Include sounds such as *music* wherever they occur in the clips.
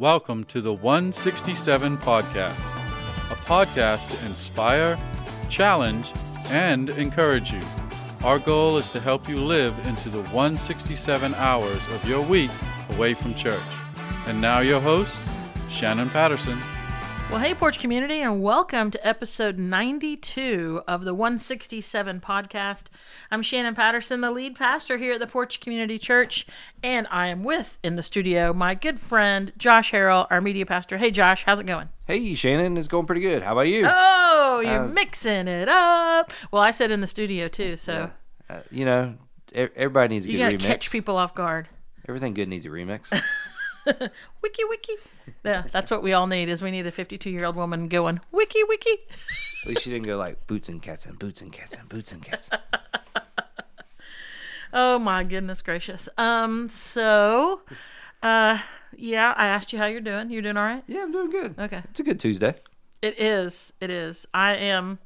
Welcome to the 167 Podcast, a podcast to inspire, challenge, and encourage you. Our goal is to help you live into the 167 hours of your week away from church. And now, your host, Shannon Patterson. Well, hey, Porch Community, and welcome to episode 92 of the 167 podcast. I'm Shannon Patterson, the lead pastor here at the Porch Community Church, and I am with in the studio my good friend Josh Harrell, our media pastor. Hey, Josh, how's it going? Hey, Shannon, it's going pretty good. How about you? Oh, you're Uh, mixing it up. Well, I said in the studio too, so Uh, you know, everybody needs a you good remix. catch people off guard. Everything good needs a remix. *laughs* *laughs* Wiki, wiki. Yeah, that's what we all need. Is we need a 52 year old woman going wiki, wiki. At least she didn't go like boots and cats and boots and cats and boots and cats. *laughs* Oh my goodness gracious. Um. So, uh, yeah, I asked you how you're doing. You're doing all right. yeah, I'm doing good. Okay. It's a good Tuesday. It is. It is. I am.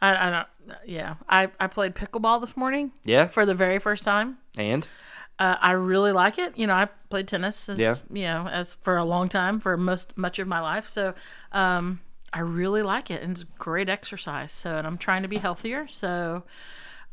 I, I don't. Yeah. I I played pickleball this morning Yeah. for the very first time. And Uh, I really like it. You know, I played tennis as Yeah. you know as for a long time for most much of my life. So, um, I really like it, and it's great exercise. So, and I'm trying to be healthier. So,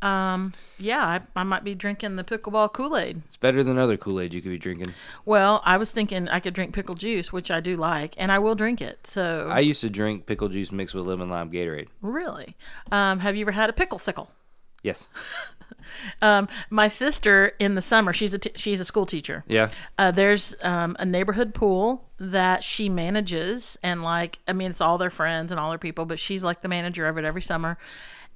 um, yeah, I, I might be drinking the pickleball Kool Aid. it's better than other Kool Aid you could be drinking. Well, I was thinking I could drink pickle juice, which I do like, and I will drink it. So, I used to drink pickle juice mixed with lemon lime Gatorade. really, um, have you ever had a pickle sickle? Yes. *laughs* *laughs* Um, my sister in the summer, she's a t- she's a school teacher. Yeah. Uh, there's um, a neighborhood pool that she manages, and like, I mean, it's all their friends and all their people, but she's like the manager of it every summer.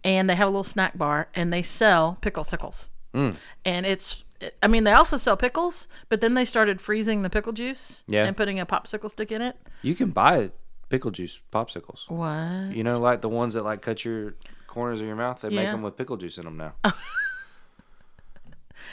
And they have a little snack bar, and they sell pickle sickles. Mm. And it's, I mean, they also sell pickles, but then they started freezing the pickle juice Yeah. and putting a popsicle stick in it. You can buy pickle juice popsicles. What? You know, like the ones that like cut your corners of your mouth. They make them with pickle juice in them now. *laughs*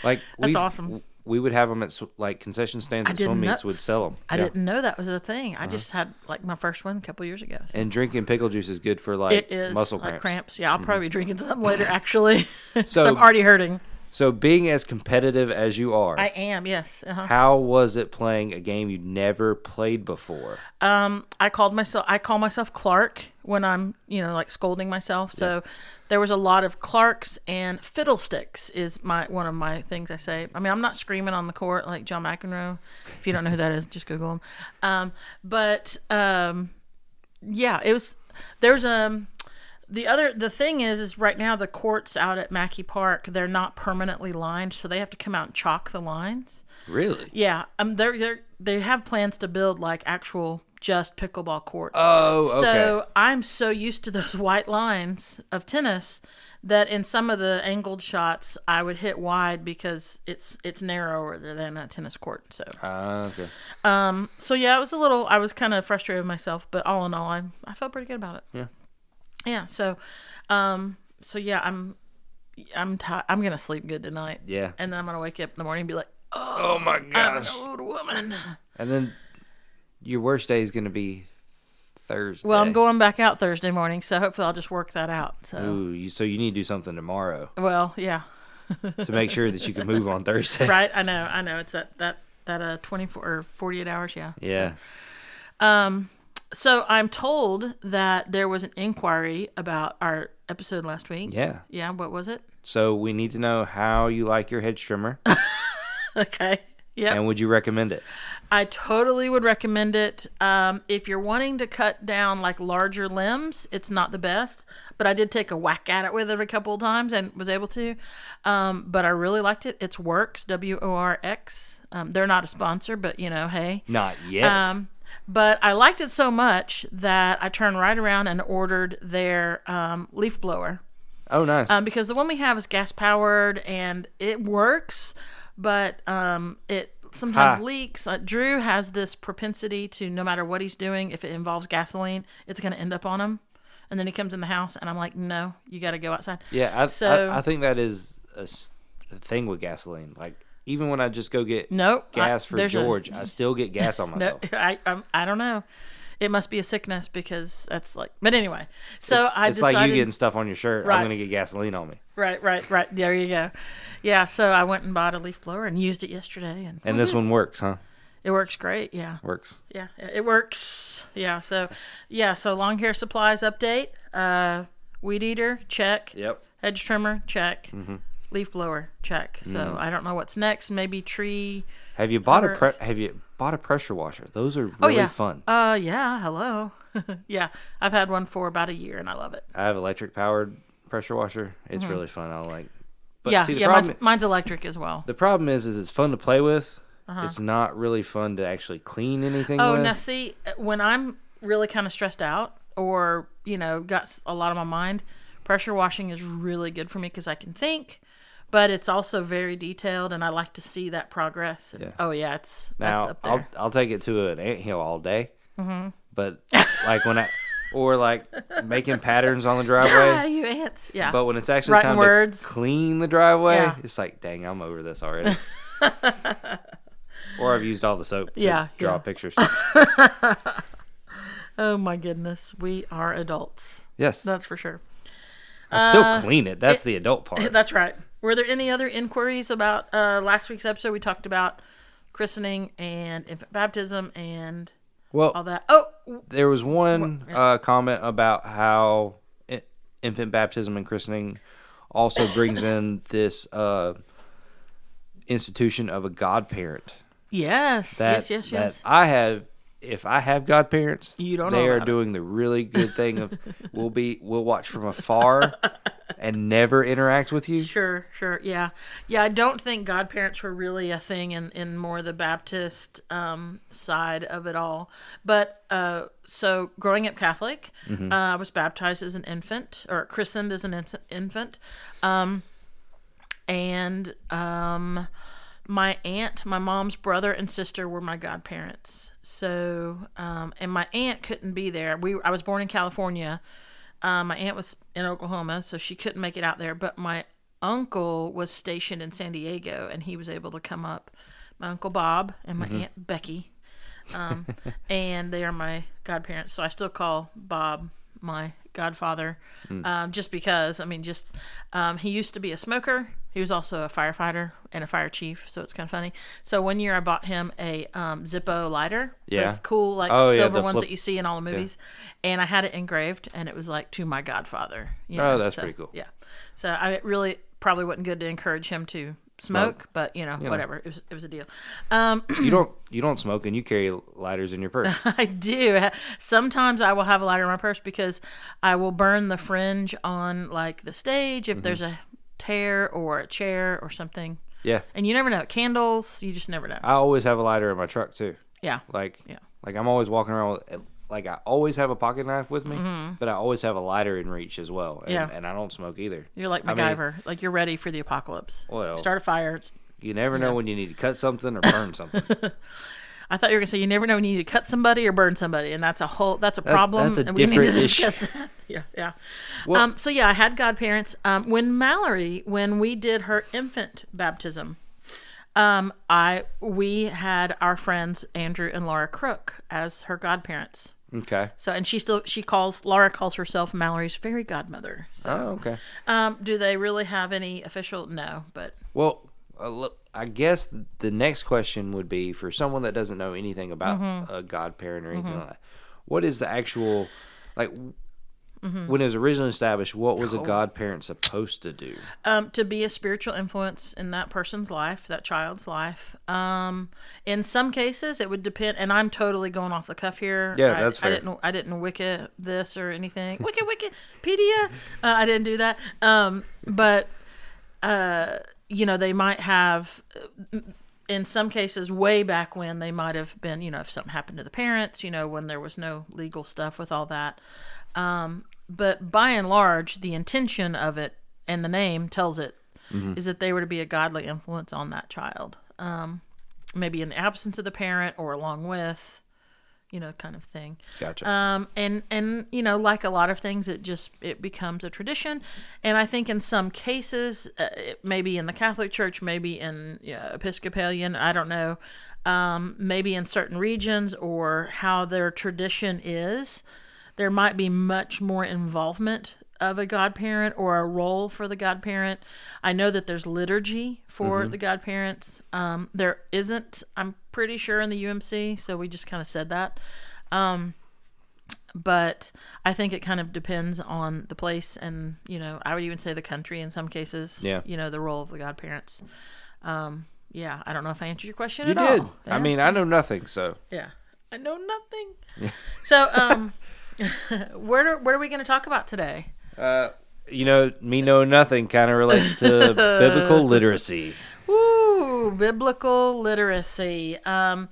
like That's awesome. We would have them at sw- like concession stands at swim meets would sell them. I didn't know that was a thing. I uh-huh. just had like my first one a couple years ago. so. And drinking pickle juice is good for like It is muscle like cramps. Yeah, I'll mm-hmm. probably be drinking some later. Actually, *laughs* So- I'm already hurting. So being as competitive as you are, I am. Yes. Uh-huh. how was it playing a game you'd never played before? Um, I called myself. I call myself Clark when I'm, you know, like scolding myself. So there was a lot of Clarks and fiddlesticks is my one of my things I say. I mean, I'm not screaming on the court like John McEnroe. If you don't know who that is, just Google him. Um, but um, yeah, it was. There's um the other the thing is is right now the courts out at Mackey Park they're not permanently lined, so they have to come out and chalk the lines. Really? Yeah, um, they're, they're they have plans to build like actual just pickleball courts. Oh, okay. So. I'm so used to those *laughs* white lines of tennis that in some of the angled shots I would hit wide because it's it's narrower than a tennis court. So Ah, okay. um so yeah, it was a little I was kind of frustrated with myself, but all in all I I felt pretty good about it. Yeah. Yeah, so um so yeah, I'm I'm ti I'm going to sleep good tonight. Yeah. And then I'm going to wake up in the morning and be like, Oh my I'm an old woman. And then your worst day is going to be Thursday. Well, I'm going back out Thursday morning, so hopefully I'll just work that out. So, Ooh, you, so you need to do something tomorrow well, yeah, *laughs* to make sure that you can move on Thursday. *laughs* right. I know, I know. It's that that that uh 24 or 48 hours. Yeah. Yeah. Um. So I'm told that there was an inquiry about our episode last week. Yeah. Yeah. What was it? So we need to know how you like your head trimmer *laughs* Okay. Yeah. and would you recommend it? I totally would recommend it. Um, if you're wanting to cut down like larger limbs, it's not the best, but I did take a whack at it with it a couple of times and was able to. Um, but I really liked it. It's Works, W O R X. Um, they're not a sponsor, but you know, hey. Not yet. Um, but I liked it so much that I turned right around and ordered their um, leaf blower oh, nice. um, because the one we have is gas powered and it works, but um, it sometimes leaks. Uh, Drew has this propensity to no matter what he's doing, if it involves gasoline, it's going to end up on him. And then he comes in the house, and I'm like, "No, you got to go outside." yeah, I, so- I, I think that is a thing with gasoline. Like, even when I just go get Nope, I- gas for George, I still get gas on *laughs* No, myself. I um, I don't know. It must be a sickness because that's like. But anyway, so it's I it's decided. like you getting stuff on your shirt. Right. I'm going to get gasoline on me. Right, right, right. There you go. Yeah, so I went and bought a leaf blower and used it yesterday, and And this one works, huh? It works great. Yeah. Works. Yeah, it works. Yeah, so yeah, so long hair supplies update. Uh, weed eater check. Yep. Hedge trimmer check. Leaf blower check. So I don't know what's next. Maybe tree. Have you bought a pre- Have you bought a pressure washer? Those are really Oh yeah. fun. Uh yeah. Hello. *laughs* yeah, I've had one for about a year and I love it. I have electric powered pressure washer. It's really fun. I like. But Mm-hmm. yeah, see, the yeah. problem Mine's, mine's electric as well. the problem is, is it's fun to play with. It's not really fun to actually clean anything Oh, with. now see, when I'm really kind of stressed out or, you know, got a lot on my mind, pressure washing is really good for me because I can think, but it's also very detailed and I like to see that progress. And- Yeah. Oh, yeah, it's that's Now I'll. I'll take it to an anthill all day. Mm-hmm. But like when I or like making patterns on the driveway. *laughs* you ants. Yeah. But when it's actually Writing time words. to clean the driveway, Yeah. it's like, dang, I'm over this already. *laughs* or I've used all the soap to Yeah, draw yeah. pictures. *laughs* oh, my goodness. We are adults. Yes, That's for sure. I still Uh, clean it. That's the adult part. That's right. Were there any other inquiries about uh, last week's episode? We talked about christening and infant baptism and well, all that. Oh, there was one uh, comment about how infant baptism and christening also brings in this uh, institution of a godparent. yes. that, yes, yes, yes. I have. If I have godparents, You don't they are about it. doing the really good thing of we'll be we'll watch from afar *laughs* and never interact with you. Sure, sure. Yeah. Yeah, I don't think godparents were really a thing in, in more the Baptist um, side of it all. But uh, so growing up Catholic, Mm-hmm. uh, I was baptized as an infant or christened as an in- infant. Um, and um, my aunt, my mom's brother and sister were my godparents. So, um, and my aunt couldn't be there. We I was born in California. Um, my aunt was in Oklahoma, so she couldn't make it out there. But my uncle was stationed in San Diego, and he was able to come up. My uncle Bob and my aunt Becky, um, *laughs* and they are my godparents. So I still call Bob my godfather, um, just because. I mean, just um, he used to be a smoker. He was also a firefighter and a fire chief, so it's kind of funny. So one year I bought him a um, Zippo lighter. Yeah. Those cool like Oh, silver the ones flip- that you see in all the movies, and I had it engraved, and it was like to my godfather. you Oh, know, that's so, pretty cool. Yeah. So I it really probably wasn't good to encourage him to smoke, but you know, whatever. It was it was a deal. Um, You don't *clears throat* you don't smoke and you carry lighters in your purse. *laughs* I do. Sometimes I will have a lighter in my purse because I will burn the fringe on like the stage Mm-hmm. if there's a tear or a chair or something. yeah, And you never know. Candles, you just never know. I always have a lighter in my truck too. Yeah. Like Yeah. like I'm always walking around with like I always have a pocket knife with me, but I always have a lighter in reach as well. And, Mm-hmm. Yeah. and I don't smoke either. You're like I mean, MacGyver. like you're ready for the apocalypse. Well- Start a fire. You never know when you need to cut something or burn something. *laughs* I thought you were gonna say you never know when you need to cut somebody or burn somebody, and that's a whole that's a problem. that's a and we need to different issue. *laughs* yeah, yeah. Well- um, so yeah, I had godparents. Um, when Mallory, when we did her infant baptism, um, I we had our friends Andrew and Laura Crook as her godparents. okay. So and she still she calls Laura calls herself Mallory's fairy godmother. So, Oh, okay. um, do they really have any official? No, but Well, uh, look, I guess the next question would be for someone that doesn't know anything about Mm-hmm. a godparent or anything like that. What is the actual like Mm-hmm. when it was originally established? What was a Oh. godparent supposed to do? um, to be a spiritual influence in that person's life, that child's life. Um, in some cases, it would depend. And I'm totally going off the cuff here. Yeah, I, that's fair. I didn't. I didn't wiki this or anything. *laughs* Wiki Wikipedia. Uh, I didn't do that. Um, but uh, you know, they might have. In some cases, way back when they might have been, you know, if something happened to the parents, you know, when there was no legal stuff with all that. Um, but by and large, the intention of it and the name tells it is that they were to be a godly influence on that child. Um, maybe in the absence of the parent or along with, you know, kind of thing. Gotcha. Um, and and you know, like a lot of things, it just it becomes a tradition. And I think in some cases, uh, maybe in the Catholic Church, maybe in yeah, Episcopalian, I don't know, um, maybe in certain regions or how their tradition is, there might be much more involvement of a godparent or a role for the godparent. I know that there's liturgy for the godparents. Um, there isn't. I'm pretty sure in the UMC, so we just kind of said that. Um, but I think it kind of depends on the place, and you know, I would even say the country in some cases. Yeah. You know, the role of the godparents. Um, yeah, I don't know if I answered your question You at did. all. I Yeah. mean, I know nothing, so Yeah. I know nothing. so, *laughs* um, *laughs* what are we going to talk about today? You know, me know nothing kind of relates to *laughs* biblical literacy. Ooh, biblical literacy. Um,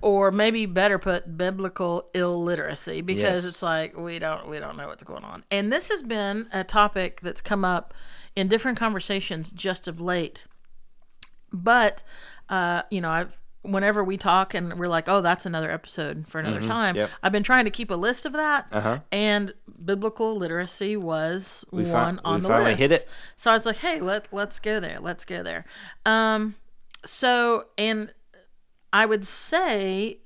or maybe better put, biblical illiteracy, because Yes. it's like we don't we don't know what's going on. And this has been a topic that's come up in different conversations just of late. But uh, you know, I've whenever we talk and we're like, oh, that's another episode for another time. Mm-hmm. yep. I've been trying to keep a list of that, Uh-huh. and biblical literacy was We one fin- on we the finally list. hit it. So I was like, hey, let let's go there. Let's go there. Um, so and I would say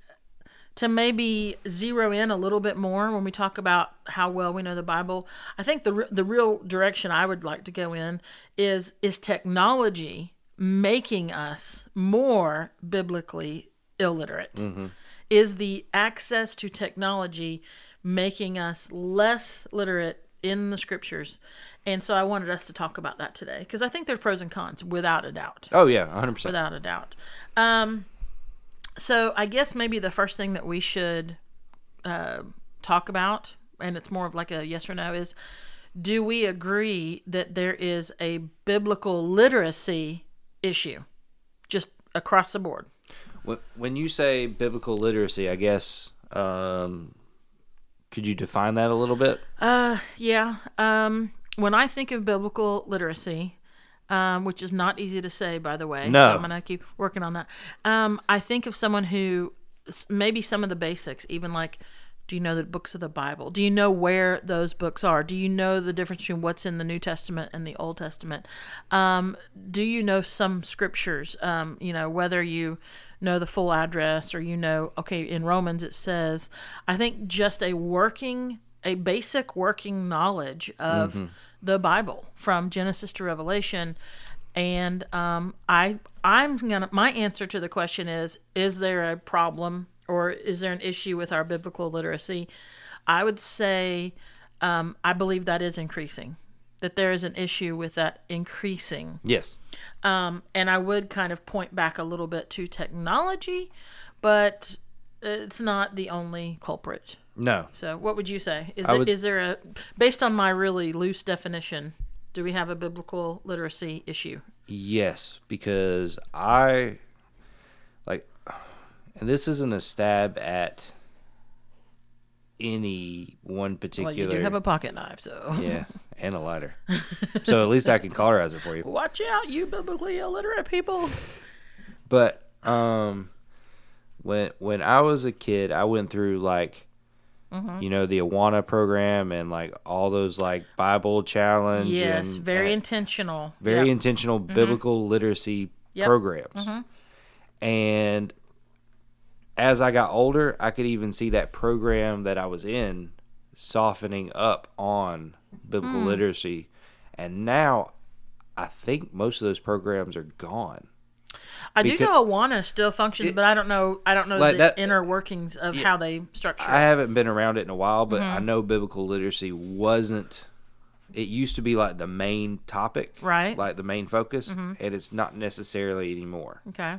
to maybe zero in a little bit more when we talk about how well we know the Bible. I think the the real direction I would like to go in is is technology making us more biblically illiterate? Is the access to technology making us less literate in the scriptures? And so I wanted us to talk about that today because I think there's pros and cons without a doubt Oh yeah, 100%. without a doubt. Um, so I guess maybe the first thing that we should uh, talk about, and it's more of like a yes or no, is do we agree that there is a biblical literacy issue, just across the board? When- When you say biblical literacy, I guess um, could you define that a little bit? Uh, yeah. Um, when I think of biblical literacy, um, which is not easy to say, by the way, No. so I'm gonna keep working on that. Um, I think of someone who maybe some of the basics, even like, do you know the books of the Bible? Do you know where those books are? Do you know the difference between what's in the New Testament and the Old Testament? Um, do you know some scriptures? Um, you know whether you know the full address or you know, okay, in Romans it says. I think just a working a basic working knowledge of the Bible from Genesis to Revelation. And um, I, I'm gonna. My answer to the question is: Is there a problem or is there an issue with our biblical literacy? I would say um, I believe that is increasing. That there is an issue with that increasing. Yes. Um, and I would kind of point back a little bit to technology, but it's not the only culprit. No. So, what would you say? Is there, would- is there a based on my really loose definition? Do we have a biblical literacy issue? Yes, because I and this isn't a stab at any one particular. Well, you do have a pocket knife, so yeah, and a lighter. *laughs* so at least I can cauterize it for you. watch out, you biblically illiterate people. But um, when when I was a kid, I went through like. Mm-hmm. You know the Awana program and like all those like Bible challenge. Yes, and, very and intentional. very Yep. Mm-hmm. intentional biblical literacy Yep. programs. And as I got older, I could even see that program that I was in softening up on biblical Hmm. literacy. And now I think most of those programs are gone. I do know Awana still functions, but I don't know. I don't know Like the that- inner workings of how they structure. I it. haven't been around it in a while, but Mm-hmm. I know biblical literacy wasn't. It used to be like the main topic, Right. Mm-hmm. Like the main focus, and it's not necessarily anymore. Okay.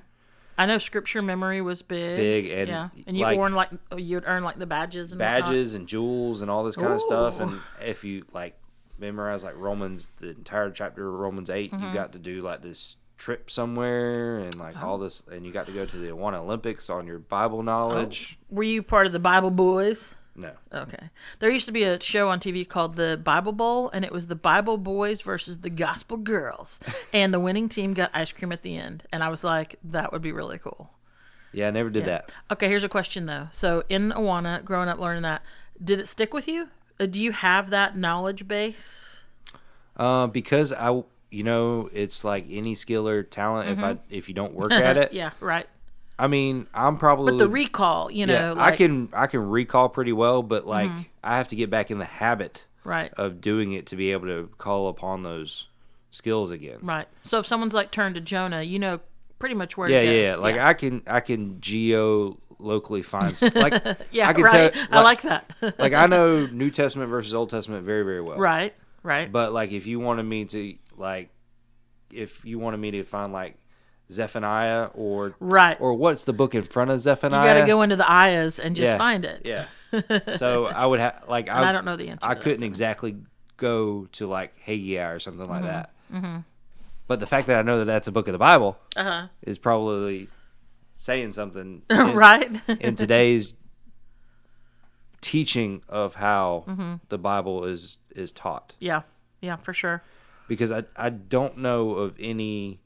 I know scripture memory was big. Big and, yeah, and you like- earn like you'd earn like the badges and whatnot. badges and jewels and all this kind of stuff. And if you like memorize like Romans, the entire chapter of Romans 8 Mm-hmm. you got to do like this trip somewhere and like Oh. all this, and you got to go to the Awana Olympics on your Bible knowledge. Were you part of the Bible Boys? No, Okay. There used to be a show on TV called the Bible Bowl, and it was the Bible Boys versus the Gospel Girls, *laughs* and the winning team got ice cream at the end. And I was like, that would be really cool. yeah, I never did that. Okay, here's a question though. So in Awana, growing up learning that, did it stick with you? Uh, Do you have that knowledge base? Uh, because I, you know, it's like any skill or talent. If I if you don't work *laughs* at it, Mm-hmm. yeah, right. I mean, I'm probably But the recall, you know, yeah, like, Mm-hmm. I can I can recall pretty well, but like I have to get back in the habit right, of doing it to be able to call upon those skills again. right. So if someone's like turned to Jonah, you know pretty much where Yeah, to go. yeah, yeah. Like I can I can geo locally find like *laughs* yeah, I can right. tell I like that. *laughs* like I know New Testament versus Old Testament very very well. right, right. But like if you wanted me to like if you wanted me to find like Zephaniah or Right. or what's the book in front of Zephaniah? you got to go into the ayahs and just Yeah, find it. Yeah. *laughs* so I would have like And I don't know the answer I couldn't exactly go to like Haggai or something Mm-hmm. like that. But the fact that I know that that's a book of the Bible Uh is probably saying something *laughs* in, right. in today's teaching of how Mm-hmm. the Bible is is taught. yeah. Yeah, for sure. Because I I don't know of any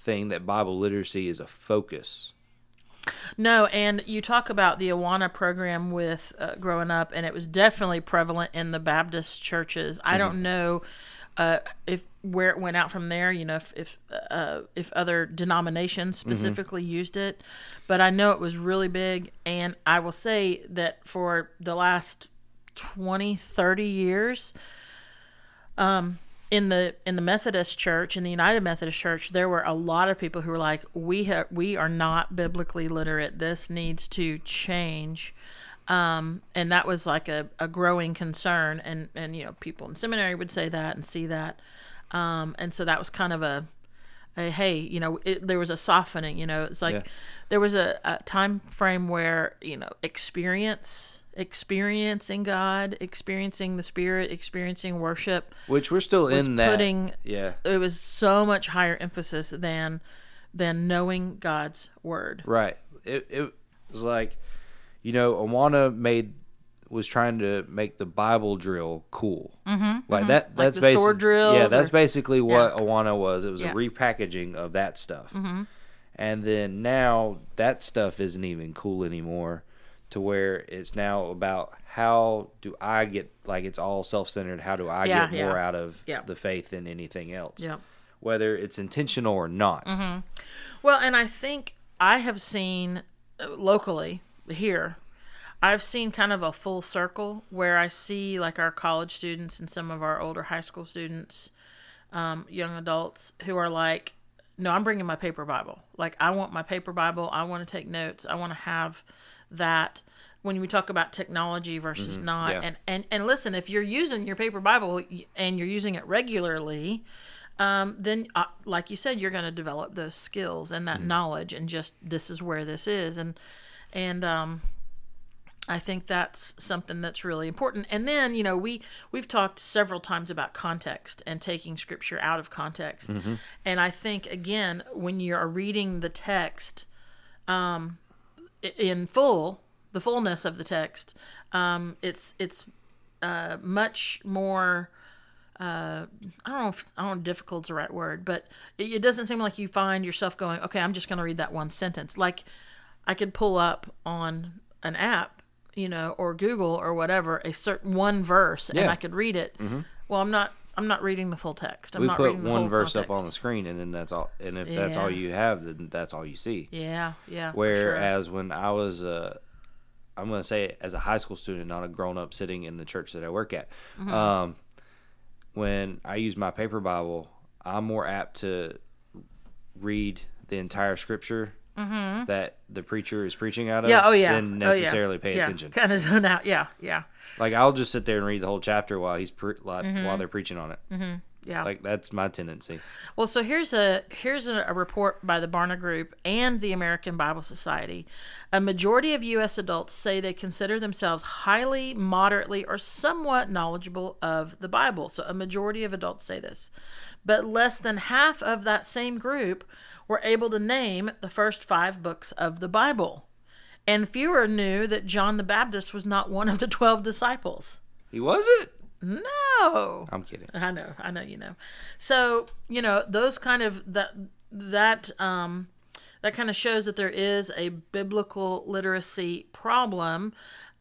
thing that Bible literacy is a focus. No, and you talk about the Awana program with uh, growing up, and it was definitely prevalent in the Baptist churches. I don't know uh, if where it went out from there. You know, if if, uh, if other denominations specifically used it, but I know it was really big. And I will say that for the last 20, 30 years, in the in the Methodist Church, in the United Methodist Church, there were a lot of people who were like, "We ha- we are not biblically literate. This needs to change." Um, and that was like a, a growing concern, and and you know people in seminary would say that and see that, um, and so that was kind of a, a hey, you know, it, there was a softening. You know, it's like Yeah. there was a, a time frame where you know experience experiencing god experiencing the spirit experiencing worship Which we're still in that putting yeah. it was so much higher emphasis than than knowing God's word. Right. It it was like, you know, Awana made was trying to make the Bible drill cool. Mm-hmm, like that. That's the basi- sword drills Yeah, that's or- basically what Awana was. It was Yeah. a repackaging of that stuff. Mm-hmm. And then now that stuff isn't even cool anymore. To where it's now about how do I get like it's all self centered. How do I Yeah, get more yeah. out of Yeah. the faith than anything else? Whether it's intentional or not. Well, and I think I have seen uh, locally here, I've seen kind of a full circle where I see like our college students and some of our older high school students, um, young adults who are like, no, I'm bringing my paper Bible. Like, I want my paper Bible. I want to take notes. I want to have that. When we talk about technology versus not, yeah. and, and and listen, if you're using your paper Bible and you're using it regularly, um, then uh, like you said you're going to develop those skills and that knowledge and just this is where this is. And and um, i think that's something that's really important. And then you know we we've talked several times about context and taking scripture out of context. And i think again when you're reading the text um, in full the fullness of the text um, it's it's uh, much more uh, I don't know if I don't know if difficult's the right word, but it, it doesn't seem like you find yourself going, okay, I'm just going to read that one sentence. Like I could pull up on an app, you know, or Google or whatever, a certain one verse, and I could read it. Well, I'm not. I'm not reading the full text. I'm we not put reading the one whole verse up on the screen and then that's all and if that's all you have then that's all you see Yeah, yeah. for sure. whereas when i was uh i'm going to say as a high school student not a grown up sitting in the church that i work at Mm-hmm. um when i use my paper bible i'm more apt to read the entire scripture that the preacher is preaching out of Mm-hmm. yeah. Oh yeah. than oh, yeah. necessarily pay yeah. attention Kind of zone out. Yeah. Yeah. like i'll just sit there and read the whole chapter while he's pre- like, Mm-hmm. while they're preaching on it Mm-hmm. Yeah. like that's my tendency Well, so here's a here's a, a report by the Barna Group and the American Bible Society. A majority of U.S. adults say they consider themselves highly, moderately, or somewhat knowledgeable of the Bible. So a majority of adults say this, but less than half of that same group were able to name the first five books of the Bible, and fewer knew that John the Baptist was not one of the twelve disciples. he wasn't No. i'm kidding I know, I know, you know. So you know those kind of that that um that kind of shows that there is a biblical literacy problem.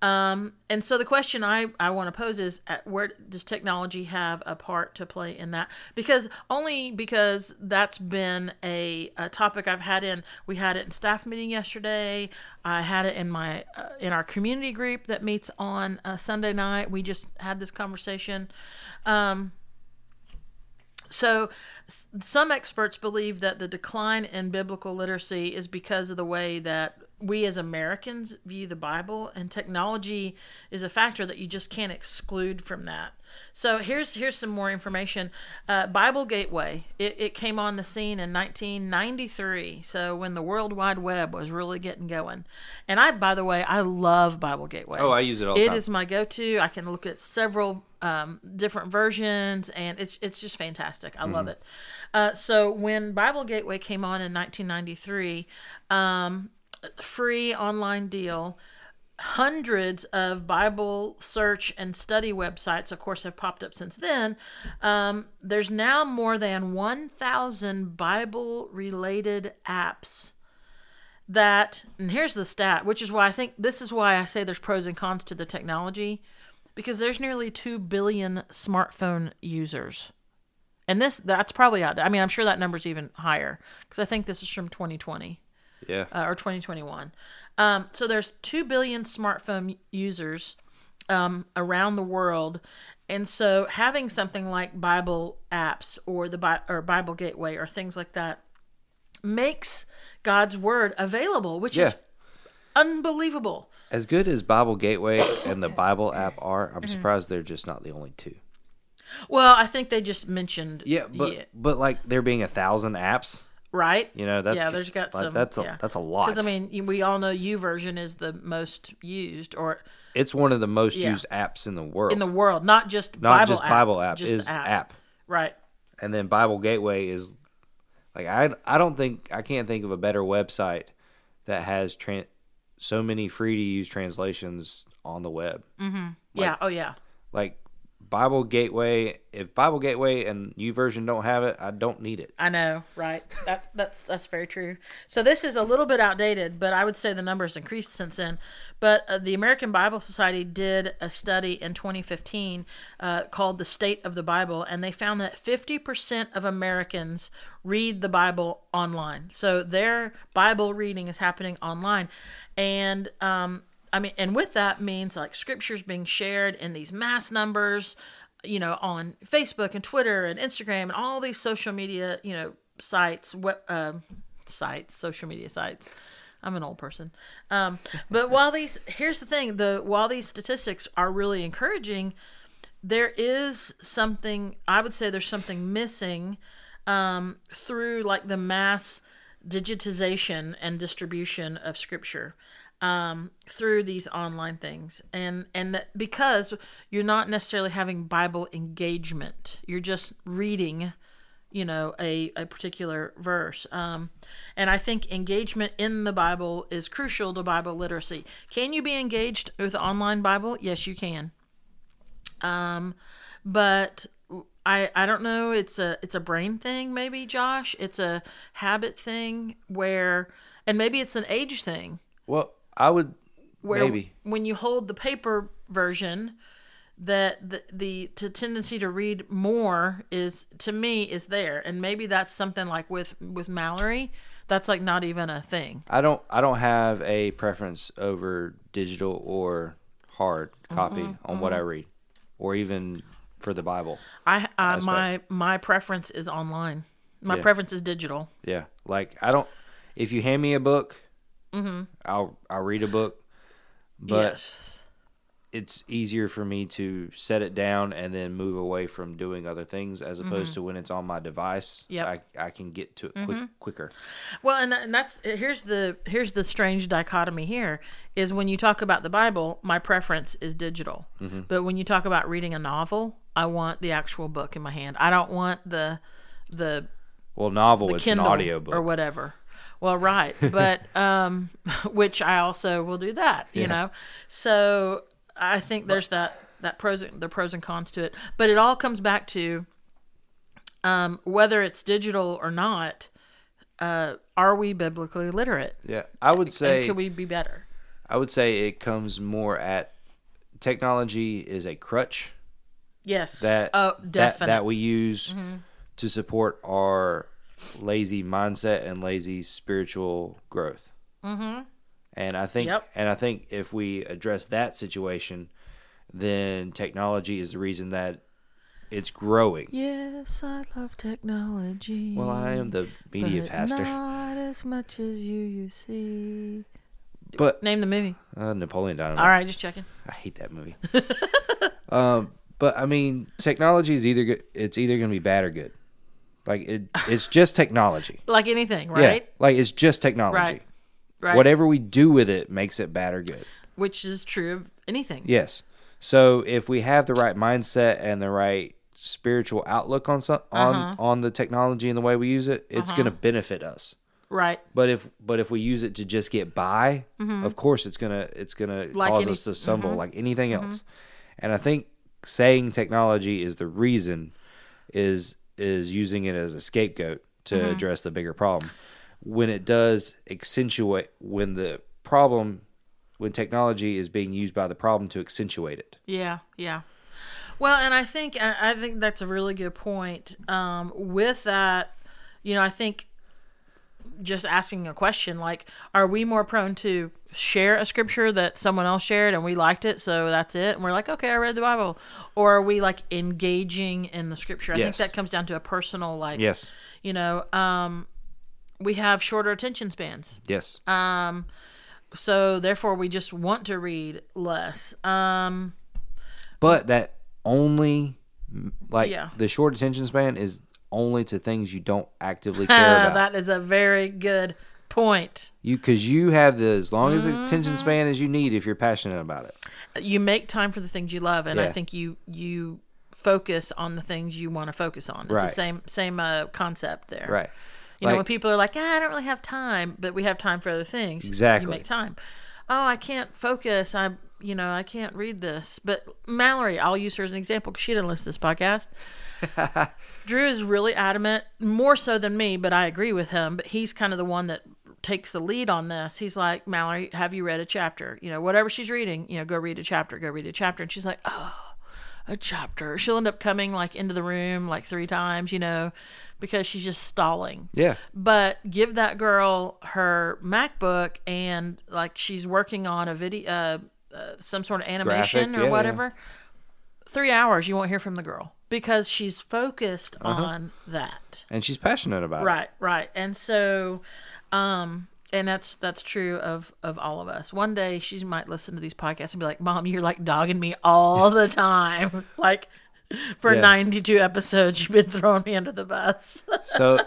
Um, and so the question I, I want to pose is at where does technology have a part to play in that? Because only because that's been a, a topic I've had in we had it in staff meeting yesterday. I had it in my uh, in our community group that meets on uh, Sunday night. We just had this conversation. Um, So, some experts believe that the decline in biblical literacy is because of the way that we as Americans view the Bible, and technology is a factor that you just can't exclude from that. So here's here's some more information. Uh, Bible Gateway it, it came on the scene in 1993. So when the World Wide Web was really getting going, and I by the way I love Bible Gateway. Oh, I use it all the It is my go-to. I can look at several um, different versions, and it's it's just fantastic. I Mm-hmm. love it. Uh, so when Bible Gateway came on in 1993, um, free online deal. Hundreds of Bible search and study websites, of course, have popped up since then. Um, there's now more than 1,000 Bible related apps that and here's the stat which is why i think this is why i say there's pros and cons to the technology because there's nearly 2 billion smartphone users and this that's probably out i mean i'm sure that number's even higher because i think this is from 2020 Yeah. uh, or 2021 um, so there's 2 billion smartphone users um, around the world and so having something like bible apps or the Bi- or bible gateway or things like that makes god's word available which yeah. is unbelievable As good as Bible Gateway and the Bible *clears throat* app are, Mm-hmm. I'm surprised they're just not the only two. well i think they just mentioned Yeah, but yeah, but like there being a thousand apps, right you know, that's yeah there's got like, some that's a yeah. that's a lot. because i mean we all know YouVersion is the most used or it's one of the most Yeah. used apps in the world. in the world not just not bible just app, Bible app just is the app. right and then Bible Gateway is like I I don't think I can't think of a better website that has tran- so many free to use translations on the web. Mm-hmm. yeah oh yeah Like Bible Gateway, if Bible Gateway and New YouVersion don't have it, I don't need it. I know, right? That's that's that's very true. So this is a little bit outdated, but I would say the numbers increased since then. But uh, the American Bible Society did a study in 2015 uh, called "The State of the Bible," and they found that 50% of Americans read the Bible online. So their Bible reading is happening online, and um, I mean, and with that means like scriptures being shared in these mass numbers, you know, on Facebook and Twitter and Instagram and all these social media, you know, sites, web, um sites, social media sites. I'm an old person. Um, but *laughs* while these, here's the thing: the while these statistics are really encouraging, there is something I would say there's something missing um, through like the mass digitization and distribution of scripture um, through these online things, and and because you're not necessarily having Bible engagement, you're just reading, you know, a a particular verse. Um, and I think engagement in the Bible is crucial to Bible literacy. Can you be engaged with online Bible? Yes, you can. Um, but I I don't know. It's a it's a brain thing, maybe Josh. It's a habit thing where, and maybe it's an age thing Well, I would where maybe when you hold the paper version that the, the the tendency to read more is to me is there and maybe that's something like with with Mallory that's like not even a thing I don't I don't have a preference over digital or hard copy Mm-hmm, on what I read, or even for the Bible. I, I my my preference is online my Yeah. preference is digital Yeah, like I don't. If you hand me a book, Mm-hmm. I'll I'll read a book, but yes it's easier for me to set it down and then move away from doing other things as opposed to when it's on my device. Mm-hmm. I I can get to it quick, quicker. Well, and, and that's here's the here's the strange dichotomy here is when you talk about the Bible, my preference is digital. Mm-hmm. But when you talk about reading a novel, I want the actual book in my hand. I don't want the the Well, novel it's Kindle an audio book. or whatever. Well, right, *laughs* but um, *laughs* which I also will do that. You Yeah. know, so I think there's that that pros and- the pros and cons to it, but it all comes back to um, whether it's digital or not. Uh, are we biblically literate? yeah, I would and say could we be better? I would say it comes more at technology is a crutch Yes. that oh, that, definitely. that we use to support our lazy mindset and lazy spiritual growth. Mm-hmm. And I think Yep. and I think if we address that situation, then technology is the reason that it's growing. Yes, I love technology. Well, I am the media pastor, Not as much as you, you see. but Name the movie. uh, Napoleon Dynamite. All right, just checking. I hate that movie. *laughs* um, but I mean, technology is either it's either going to be bad or good. Like it, it's just technology. *laughs* Like anything, Yeah, right? like it's just technology. Right. Right. Whatever we do with it makes it bad or good. Which is true of anything. Yes. So if we have the right mindset and the right spiritual outlook on some, on Uh-huh. on the technology and the way we use it, it's going to benefit us. Right. But if but if we use it to just get by, of course it's gonna it's gonna Mm-hmm. Like cause any- us to stumble like anything else. And I think saying technology is the reason is is using it as a scapegoat to Mm-hmm. address the bigger problem. When it does accentuate when the problem when technology is being used by the problem to accentuate it. Yeah, yeah. Well, and I think I I think that's a really good point. Um, with that, you know, I think just asking a question like, are we more prone to share a scripture that someone else shared and we liked it, so that's it, and we're like, okay, I read the Bible, or are we like engaging in the scripture? I think that comes down to a personal like, Yes. you know, um, we have shorter attention spans. Yes. Um, so therefore, we just want to read less. Um, But that only like Yeah. the short attention span is only to things you don't actively *laughs* care about. that is a very good point. You because you have the as long as Mm-hmm. attention span as you need if you're passionate about it. You make time for the things you love, and I think you you focus on the things you want to focus on. It's the same same uh, concept there. Right. You know, when people are like, ah, "I don't really have time," but we have time for other things. Exactly. You make time. Oh, I can't focus. I, you know, I can't read this. But Mallory, I'll use her as an example because she didn't listen to this podcast. *laughs* Drew is really adamant, more so than me, but I agree with him. But he's kind of the one that takes the lead on this. He's like, Mallory, have you read a chapter? You know, whatever she's reading, you know, go read a chapter, go read a chapter. And she's like, oh, a chapter. She'll end up coming like into the room like three times, you know, because she's just stalling. Yeah. But give that girl her MacBook and like she's working on a video, uh, uh, some sort of animation Graphic, or yeah, whatever. Three hours, you won't hear from the girl because she's focused Uh-huh. on that. And she's passionate about it. Right, right. And so, um, and that's that's true of of all of us. One day she might listen to these podcasts and be like, "Mom, you're like dogging me all the *laughs* time. *laughs* like for Yeah. 92 episodes, you've been throwing me under the bus." *laughs* So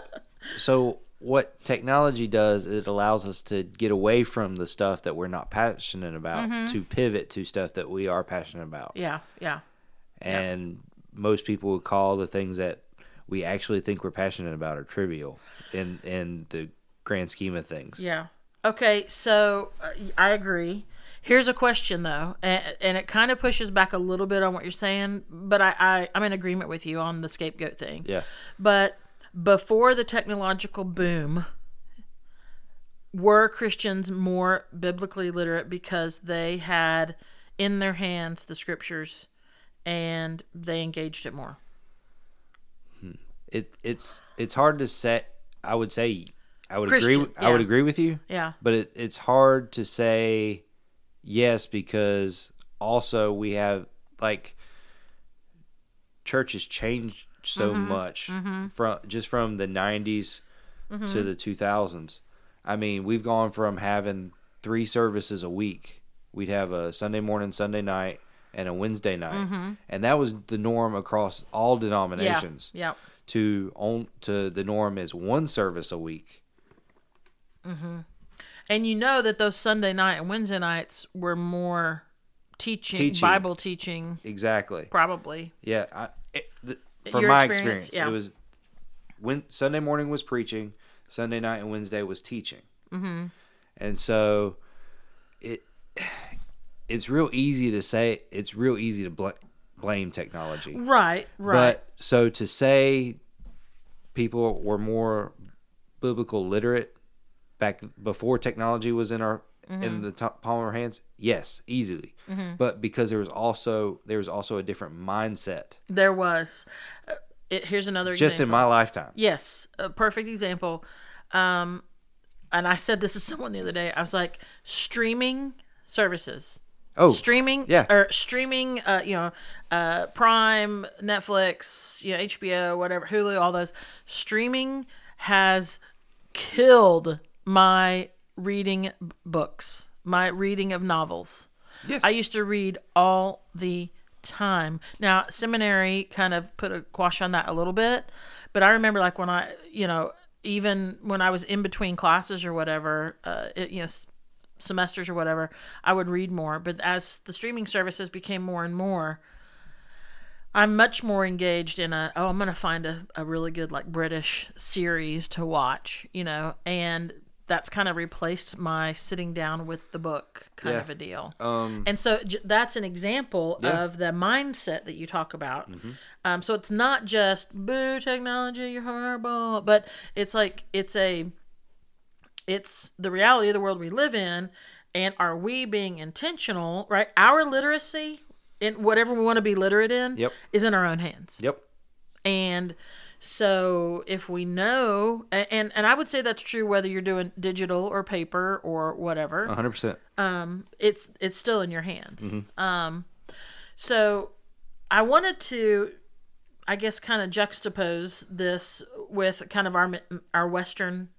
so what technology does it allows us to get away from the stuff that we're not passionate about Mm-hmm. to pivot to stuff that we are passionate about. yeah, yeah, and most people would call the things that we actually think we're passionate about are trivial in in the grand scheme of things. yeah. Okay, so uh, I agree. Here's a question though, and, and it kind of pushes back a little bit on what you're saying, but I, I I'm in agreement with you on the scapegoat thing. Yeah. But before the technological boom, were Christians more biblically literate because they had in their hands the scriptures and they engaged it more? Hmm. It it's it's hard to say. I would say I would Christian, agree. I would agree with you, Yeah. but it, it's hard to say yes because also we have like churches changed so Mm-hmm. much mm-hmm. from just from the 90s mm-hmm. to the 2000s. I mean, we've gone from having three services a week. We'd have a Sunday morning, Sunday night, and a Wednesday night, and that was the norm across all Mm-hmm. Yeah. denominations. Yeah. To on to the norm is one service a week. Mm-hmm. And you know that those Sunday night and Wednesday nights were more teaching, Teaching. Bible teaching, Exactly. probably. Yeah, I, it, the, from Your my experience, experience, yeah. it was when Sunday morning was preaching, Sunday night and Wednesday was teaching, mm-hmm. and so it it's real easy to say it's real easy to bl- blame technology, Right, right. but so to say people were more biblical literate back before technology was in our Mm-hmm. in the top palm of our hands yes easily but because there was also there was also a different mindset there was. Uh, it, here's another just in my lifetime Yes, a perfect example. Um, and I said this to someone the other day. I was like, streaming services, Oh, streaming yeah. or streaming uh you know uh prime netflix you know hbo whatever hulu all those streaming has killed my reading books my reading of novels Yes. i used to read all the time now seminary kind of put a quash on that a little bit but i remember like when i you know even when i was in between classes or whatever uh it, you know semesters or whatever, I would read more. But as the streaming services became more and more, I'm much more engaged in a oh I'm gonna find a, a really good like British series to watch, you know, and that's kind of replaced my sitting down with the book kind Yeah. of a deal. Um, And so j- that's an example Yeah. Mm-hmm. of the mindset that you talk about. Um, so it's not just boo technology, you're horrible, but it's like it's a it's the reality of the world we live in and are we being intentional right our literacy in whatever we want to be literate in Yep. is in our own hands yep. and so if we know and and i would say that's true whether you're doing digital or paper or whatever hundred percent. um, it's it's still in your hands. Um, so I wanted to, I guess, kind of juxtapose this with kind of our our Western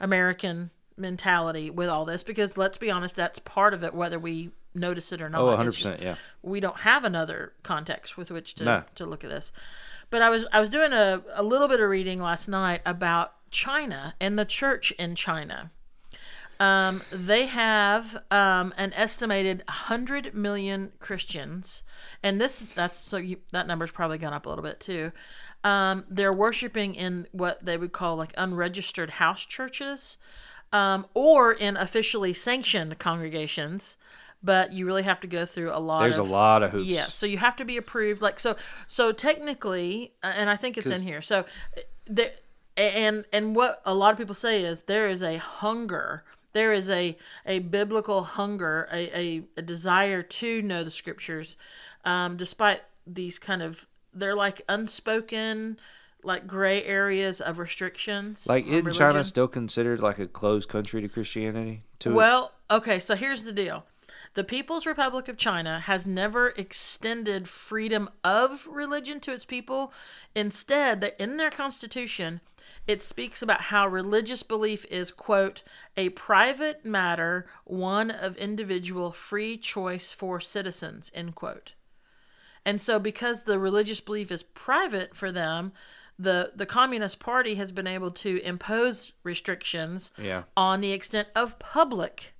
American mentality with all this because let's be honest, that's part of it, whether we notice it or not. Oh, It's hundred just- percent. Yeah. we don't have another context with which to, No. to look at this. But I was I was doing a, a little bit of reading last night about China and the church in China. Um, they have um, an estimated 100 million Christians, and this that's so you, that number's probably gone up a little bit too. Um, they're worshiping in what they would call like unregistered house churches, um, or in officially sanctioned congregations. But you really have to go through a lot. There's of, a lot of hoops. yeah, so you have to be approved. Like so, so technically, uh, and I think it's in here. So, uh, there, and and what a lot of people say is there is a hunger. There is a a biblical hunger, a a, a desire to know the scriptures, um, despite these kind of they're like unspoken, like gray areas of restrictions. Like, isn't religion. China still considered like a closed country to Christianity? To it? Well, okay, so here's the deal. The People's Republic of China has never extended freedom of religion to its people. Instead, that in their constitution, it speaks about how religious belief is, quote, a private matter, one of individual free choice for citizens, end quote. And so, because the religious belief is private for them, the, the Communist Party has been able to impose restrictions Yeah. on the extent of public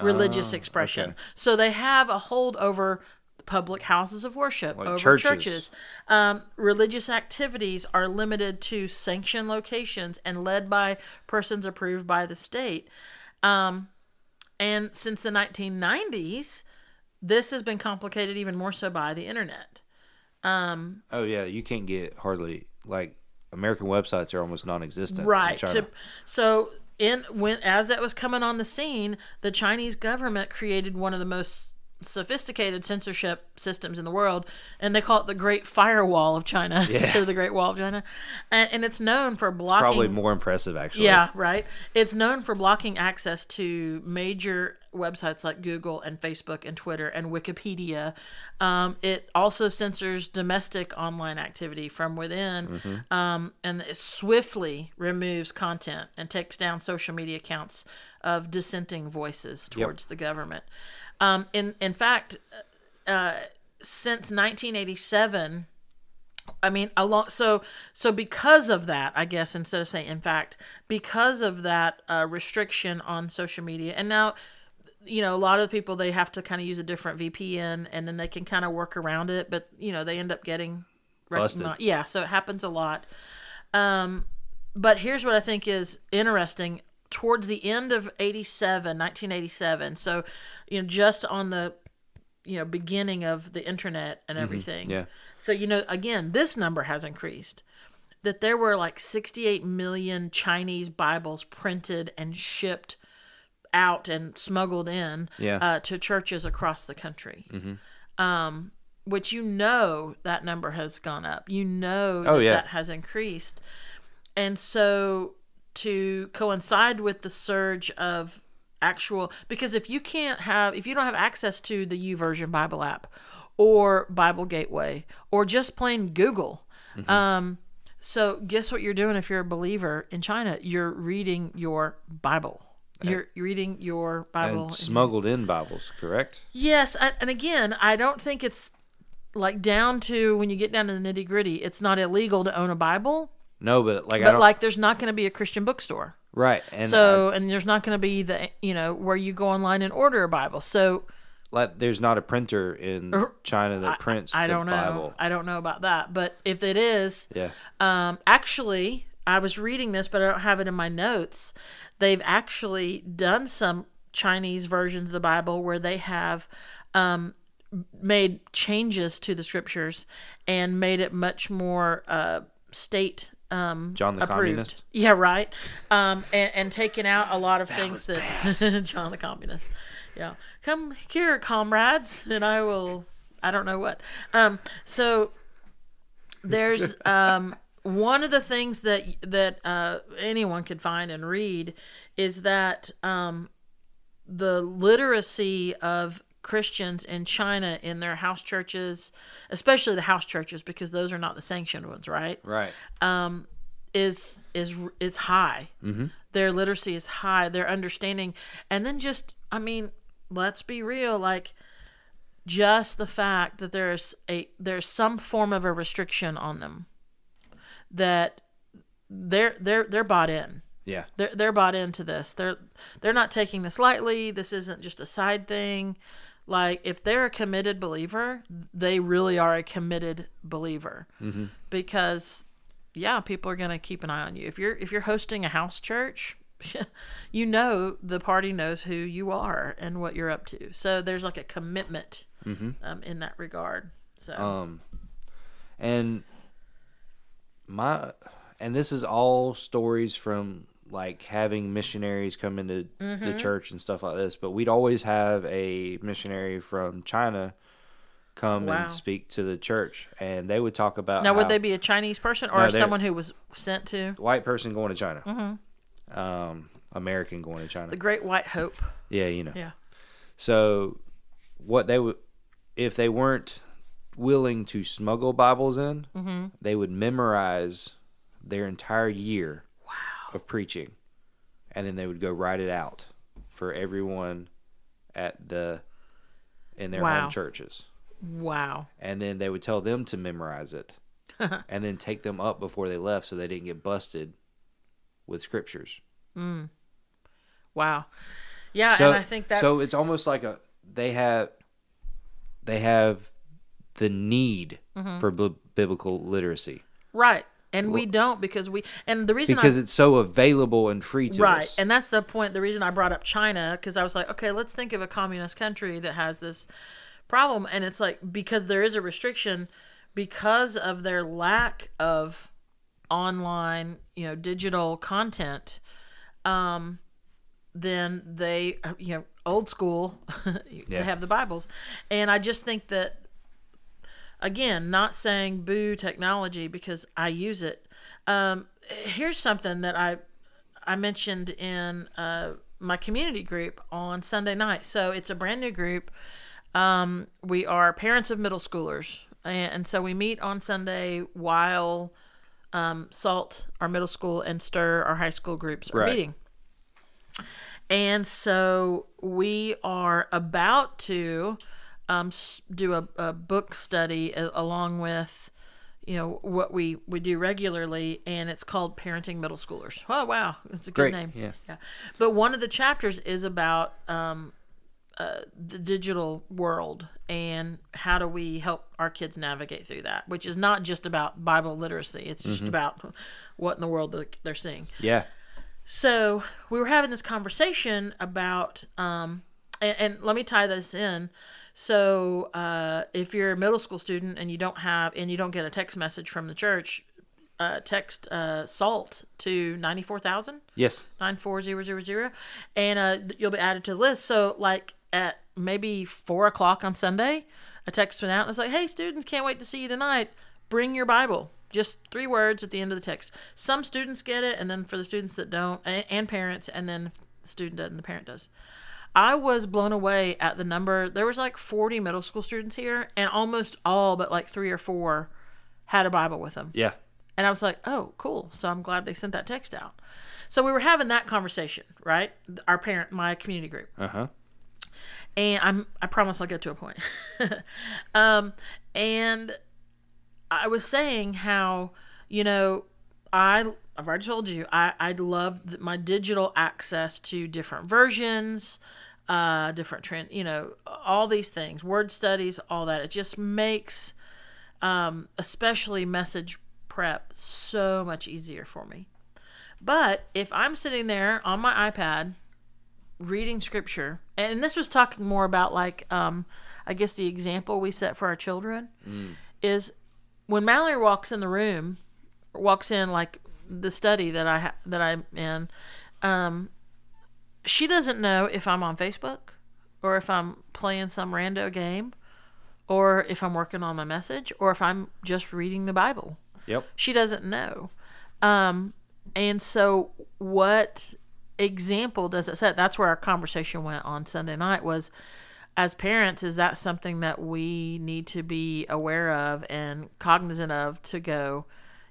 religious expression. Ah, okay. So they have a hold over public houses of worship, Like over churches. churches. Um, religious activities are limited to sanctioned locations and led by persons approved by the state. Um, and since the 1990s, this has been complicated even more so by the internet. Um, Oh yeah, you can't get hardly like American websites are almost non-existent. in right to, so in when as that was coming on the scene the chinese government created one of the most sophisticated censorship systems in the world and they call it the great firewall of china *laughs* Yeah. instead of the great wall of china and, and it's known for blocking Probably more impressive actually. yeah, right. It's known for blocking access to major websites like Google and Facebook and Twitter and Wikipedia. Um, it also censors domestic online activity from within, um, and it swiftly removes content and takes down social media accounts of dissenting voices towards the government. Um, in in fact, uh, since 1987. I mean, along so so because of that, I guess instead of saying in fact, because of that uh, restriction on social media, and now, you know, a lot of people they have to kind of use a different VPN, and then they can kind of work around it, but you know, they end up getting Busted. Yeah, so it happens a lot. Um, but here's what I think is interesting. Towards the end of 87, 1987, so you know, just on the you know beginning of the internet and everything. Yeah. So you know, again, this number has increased. That there were like 68 million Chinese Bibles printed and shipped out and smuggled in Yeah. uh, to churches across the country. Um, which you know that number has gone up. You know that, Oh, yeah. that has increased. And so to coincide with the surge of actual because if you can't have if you don't have access to the YouVersion Bible app or Bible Gateway or just plain Google, Mm-hmm. um, so guess what you're doing if you're a believer in China? You're reading your Bible. You're, you're reading your Bible. and smuggled in Bibles, correct? Yes, I, and again, I don't think it's like down to when you get down to the nitty gritty. It's not illegal to own a Bible, No, but like I but like there's not going to be a Christian bookstore. right, and so and there's not going to be the you know where you go online and order a Bible. So like there's not a printer in China that prints I the don't know. Bible. I don't know about that, but if it is, Yeah, um, actually, I was reading this, but I don't have it in my notes. They've actually done some Chinese versions of the Bible where they have um, made changes to the scriptures and made it much more uh, state um, John the approved. Communist? Yeah, right. Um, and, and taken out a lot of things that *laughs* John the Communist. Yeah, come here, comrades, and I will. I don't know what. Um, so there's *laughs* um, one of the things that that uh, anyone could find and read is that um, the literacy of Christians in China in their house churches, especially the house churches, because those are not the sanctioned ones, right? right. Is is is high. Mm-hmm. Their literacy is high. Their understanding, and then just, I mean, let's be real, like just the fact that there's a there's some form of a restriction on them that they're they're they're bought in. Yeah, They're they're bought into this. They're they're not taking this lightly. This isn't just a side thing. Like if they're a committed believer, they really are a committed believer. Mm-hmm. Because yeah, people are going to keep an eye on you. If you're if you're hosting a house church, *laughs* you know the party knows who you are and what you're up to. So there's like a commitment um, in that regard. So um, and my and this is all stories from like having missionaries come into the Mm-hmm. church and stuff like this. But we'd always have a missionary from China come Wow. and speak to the church, and they would talk about now, would they be a Chinese person or No, someone who was sent to white person going to China, um, American going to China. Mm-hmm. the Great White Hope? yeah, you know. Yeah. So, what they would, if they weren't willing to smuggle Bibles in, Mm-hmm. they would memorize their entire year of preaching, and then they would go write it out for everyone at the in their Wow. home churches, Wow. and then they would tell them to memorize it, *laughs* and then take them up before they left so they didn't get busted with scriptures. Wow. Yeah, so, and I think that's so it's almost like a they have they have the need Mm-hmm. for bi- biblical literacy right, and we don't because we and the reason because I, it's so available and free to us. right, us. and that's the point. The reason I brought up China because I was like, okay, let's think of a communist country that has this problem, and it's like because there is a restriction because of their lack of online, you know, digital content. Um, then they, uh, you know, old school, *laughs* they Yeah. have the Bibles, and I just think that again, not saying boo technology because I use it. Um, here's something that I I mentioned in uh, my community group on Sunday night. So it's a brand new group. Um, we are parents of middle schoolers, and, and so we meet on Sunday while um, Salt, our middle school, and Stir, our high school groups, are Right. meeting. And so we are about to um, do a, a book study along with, you know, what we, we do regularly, and it's called Parenting Middle Schoolers. Oh, wow. It's a good Great, name. yeah. Yeah. But one of the chapters is about um, uh, the digital world and how do we help our kids navigate through that, which is not just about Bible literacy. It's just about what in the world they're, they're seeing. yeah, So we were having this conversation about, um, and, and let me tie this in. So uh, if you're a middle school student and you don't have, and you don't get a text message from the church, uh, text uh, SALT to ninety four thousand yes, nine four zero zero zero, and uh, you'll be added to the list. So like at maybe four o'clock on Sunday, a text went out and it's like, "Hey, students, can't wait to see you tonight. Bring your Bible." Just three words at the end of the text. Some students get it, and then for the students that don't, and, and parents, and then the student does and the parent does. I was blown away at the number. There was like 40 middle school students here, and almost all but like three or four had a Bible with them. Yeah. And I was like, oh, cool. So I'm glad they sent that text out. So we were having that conversation, right? Our parent, my community group. Uh huh. And I'm, I promise I'll get to a point. *laughs* um, and I was saying how, you know, I, I've already told you, I, I love my digital access to different versions, uh, different trend, you know, all these things, word studies, all that. It just makes, um, especially message prep so much easier for me. But if I'm sitting there on my iPad reading scripture, and this was talking more about like, um, I guess the example we set for our children is when Mallory walks in the room, walks in like the study that I ha- that I'm in, um, she doesn't know if I'm on Facebook or if I'm playing some rando game or if I'm working on my message or if I'm just reading the Bible. Yep. She doesn't know. Um, and so what example does it set? That's where our conversation went on Sunday night was as parents, is that something that we need to be aware of and cognizant of to go,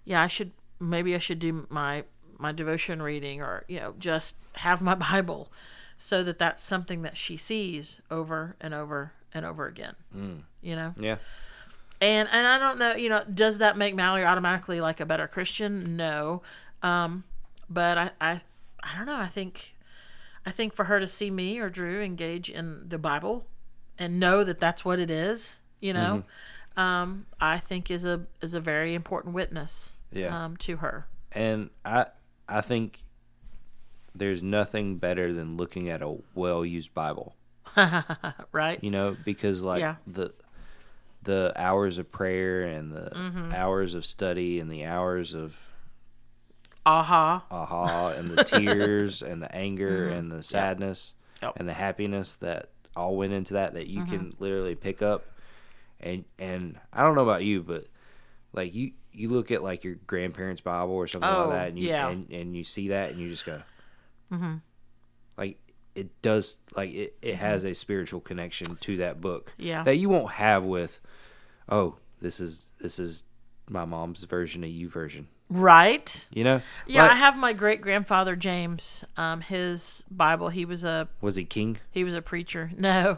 yeah, I should maybe I should do my my devotion reading or, you know, just have my *laughs* Bible so that that's something that she sees over and over and over again. You know? Yeah. And and I don't know, you know, does that make Mallory automatically like a better Christian? No. Um, but I, I I don't know. I think I think for her to see me or Drew engage in the Bible and know that that's what it is, you know, um, I think is a is a very important witness Yeah. um, to her. And I I think there's nothing better than looking at a well used Bible. *laughs* right? You know, because like Yeah. the the hours of prayer and the Mm-hmm. hours of study and the hours of Aha. aha and the *laughs* tears and the anger and the sadness Mm-hmm. Yep. Mm-hmm. and the happiness that all went into that that you can literally pick up and and I don't know about you but like you you look at like your grandparents Bible or something Oh, like that and you yeah. and, and you see that and you just go mm-hmm. like it does like it, it has a spiritual connection to that book Mm-hmm. Yeah. that you won't have with oh this is this is my mom's version of YouVersion Right? you know Yeah, Like, I have my great grandfather James. Um, his Bible. He was a was he king He was a preacher. No,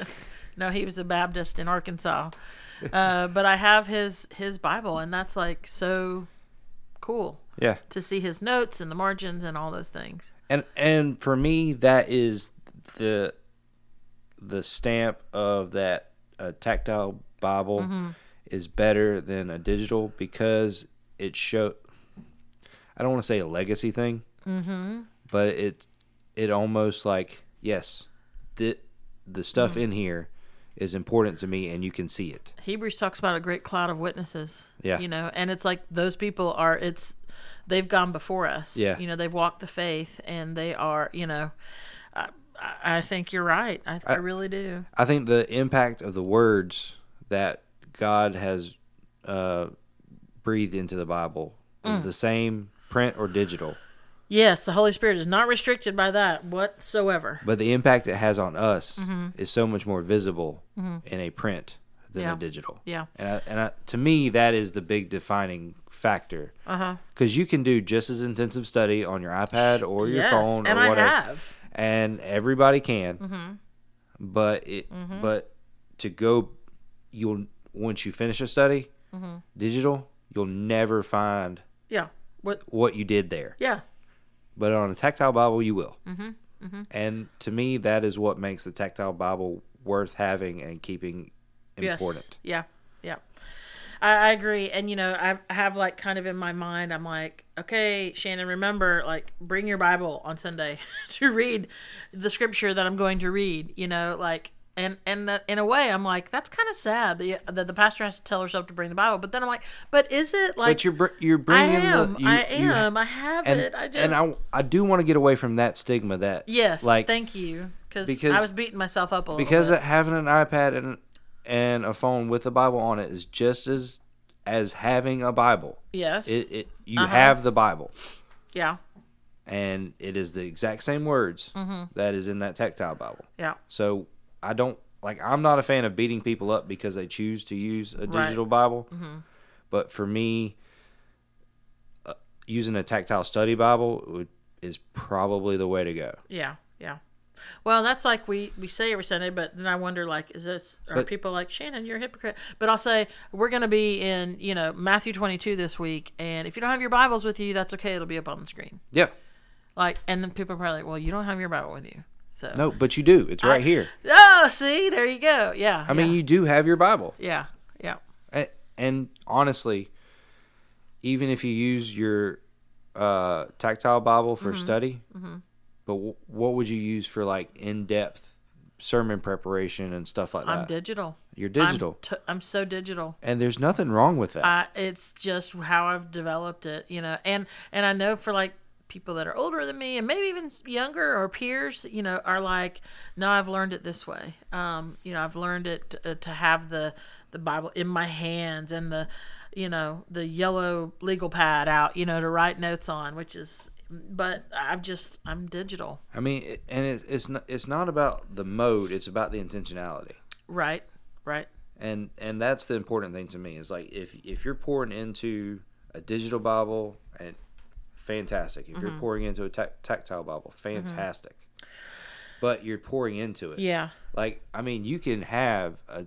*laughs* no, he was a Baptist in Arkansas. *laughs* Uh, but I have his his Bible, and that's like so cool yeah to see his notes and the margins and all those things. and and for me that is the the stamp of that a tactile bible Mm-hmm. is better than a digital because it show i don't want to say a legacy thing mm-hmm. but it it almost like yes the the stuff Mm-hmm. in here is important to me and you can see it Hebrews talks about a great cloud of witnesses. Yeah. you know, and it's like those people are. It's they've gone before us. Yeah. you know, they've walked the faith, and they are. You know, I, I I think you're right. I, I really do. I think the impact of the words that God has uh, breathed into the Bible is Mm. the same print or digital, Yes, the Holy Spirit is not restricted by that whatsoever. but the impact it has on us Mm-hmm. is so much more visible in a print than Yeah. a digital. Yeah. And, I, and I, to me, that is the big defining factor. Uh huh. Because you can do just as intensive study on your iPad or your yes, phone or and whatever. I have. and everybody can. Mm-hmm. But it, but to go, you'll once you finish a study, Mm-hmm. digital, you'll never find Yeah. What? what you did there. Yeah. But on a tactile Bible, you will. Mm-hmm. And to me, that is what makes the tactile Bible worth having and keeping Yes. important. Yeah. Yeah. I, I agree. And, you know, I have like kind of in my mind, I'm like, okay, Shannon, remember, like, bring your Bible on Sunday *laughs* to read the scripture that I'm going to read, you know, like, and and that in a way I'm like that's kind of sad that, that the pastor has to tell herself to bring the Bible, but then I'm like, but is it like But you're you're bringing I am, the you, I you am, I have and it, I just and I I do want to get away from that stigma that yes, like thank you, because I was beating myself up a little because bit. having an iPad and and a phone with a Bible on it is just as as having a Bible. yes, It, it you Uh-huh. have the Bible. yeah, and it is the exact same words Mm-hmm. that is in that tactile Bible. Yeah. So I don't like. I'm not a fan of beating people up because they choose to use a Right. digital Bible. But for me, uh, using a tactile study Bible would, is probably the way to go. Yeah, yeah. Well, that's like we we say every Sunday, but then I wonder, like, is this are But- people like Shannon? You're a hypocrite. But I'll say we're going to be in you know Matthew 22 this week, and if you don't have your Bibles with you, that's okay. It'll be up on the screen. Yeah. Like, and then people are probably like, well, you don't have your Bible with you, so No, but you do. It's right here. *laughs* Oh, see, there you go. Yeah. I mean, you do have your Bible. yeah, yeah, A- And honestly, even if you use your uh, tactile Bible Mm-hmm. for study, but w- what would you use for like in depth sermon preparation and stuff like that? I'm digital. You're digital. I'm, t- I'm so digital. and there's nothing wrong with that. I, it's just how I've developed it, you know. And and I know for like people that are older than me and maybe even younger or peers, you know, are like, no, I've learned it this way. Um, you know, I've learned it to, to have the the Bible in my hands and the, you know, the yellow legal pad out, you know, to write notes on, which is. But I've just I'm digital, I mean, and it, it's not it's not about the mode; it's about the intentionality. right? Right. and and that's the important thing to me is like if if you're pouring into a digital bible and fantastic if Mm-hmm. you're pouring into a tac tactile bible fantastic but you're pouring into it Yeah. like i mean you can have a,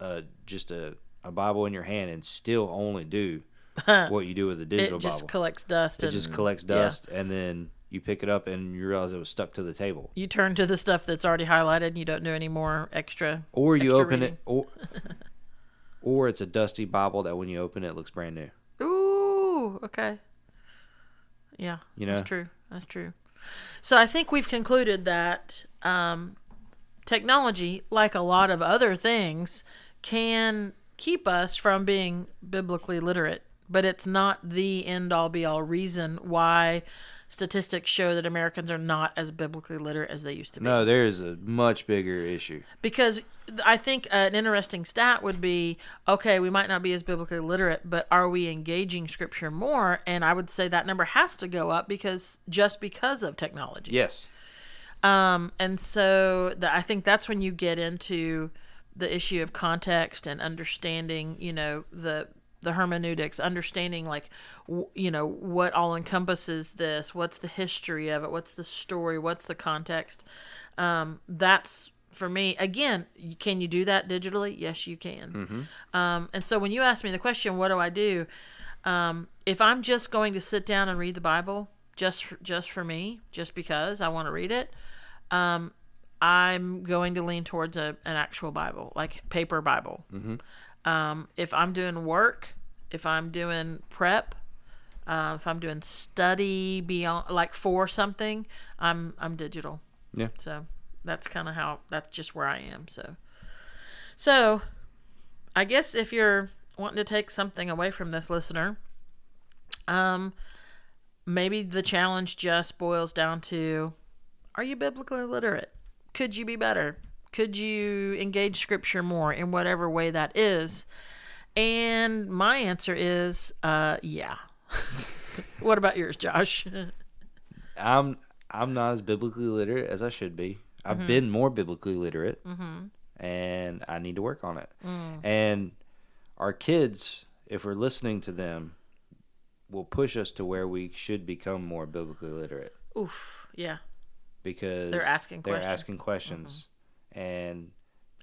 a just a, a bible in your hand and still only do *laughs* what you do with a digital Bible. It just bible collects dust. it and, just collects yeah. dust and then you pick it up and you realize it was stuck to the table You turn to the stuff that's already highlighted. and You don't do any more extra. or you Extra open reading. it or *laughs* or it's a dusty bible that when you open it, it looks brand new Ooh, okay. Yeah, You know? that's true. That's true. So I think we've concluded that um, technology, like a lot of other things, can keep us from being biblically literate, but it's not the end all be all reason why statistics show that Americans are not as biblically literate as they used to be. No, there is a much bigger issue. Because I think an interesting stat would be okay, we might not be as biblically literate, but are we engaging scripture more? And I would say that number has to go up because just because of technology. Yes. Um, and so the, I think that's when you get into the issue of context and understanding, you know, the the hermeneutics, understanding like, w- you know, what all encompasses this, what's the history of it, what's the story, what's the context. Um, that's for me. Again, can you do that digitally? Yes, you can. Um, and so when you ask me the question, what do I do? Um, if I'm just going to sit down and read the Bible, just for, just for me, just because I want to read it, um, I'm going to lean towards a, an actual Bible, like paper Bible. Um, if I'm doing work, if I'm doing prep, uh, if I'm doing study beyond, like for something, I'm I'm digital. Yeah. So that's kind of how that's just where I am. So, so I guess if you're wanting to take something away from this listener, um, maybe the challenge just boils down to: Are you biblically literate? Could you be better? Could you engage Scripture more in whatever way that is? And my answer is, uh, yeah. *laughs* what about yours, Josh? *laughs* I'm I'm not as biblically literate as I should be. I've Mm-hmm. been more biblically literate, and I need to work on it. Mm. And our kids, if we're listening to them, will push us to where we should become more biblically literate Oof, yeah. because They're asking they're questions. Mm-hmm. asking questions, and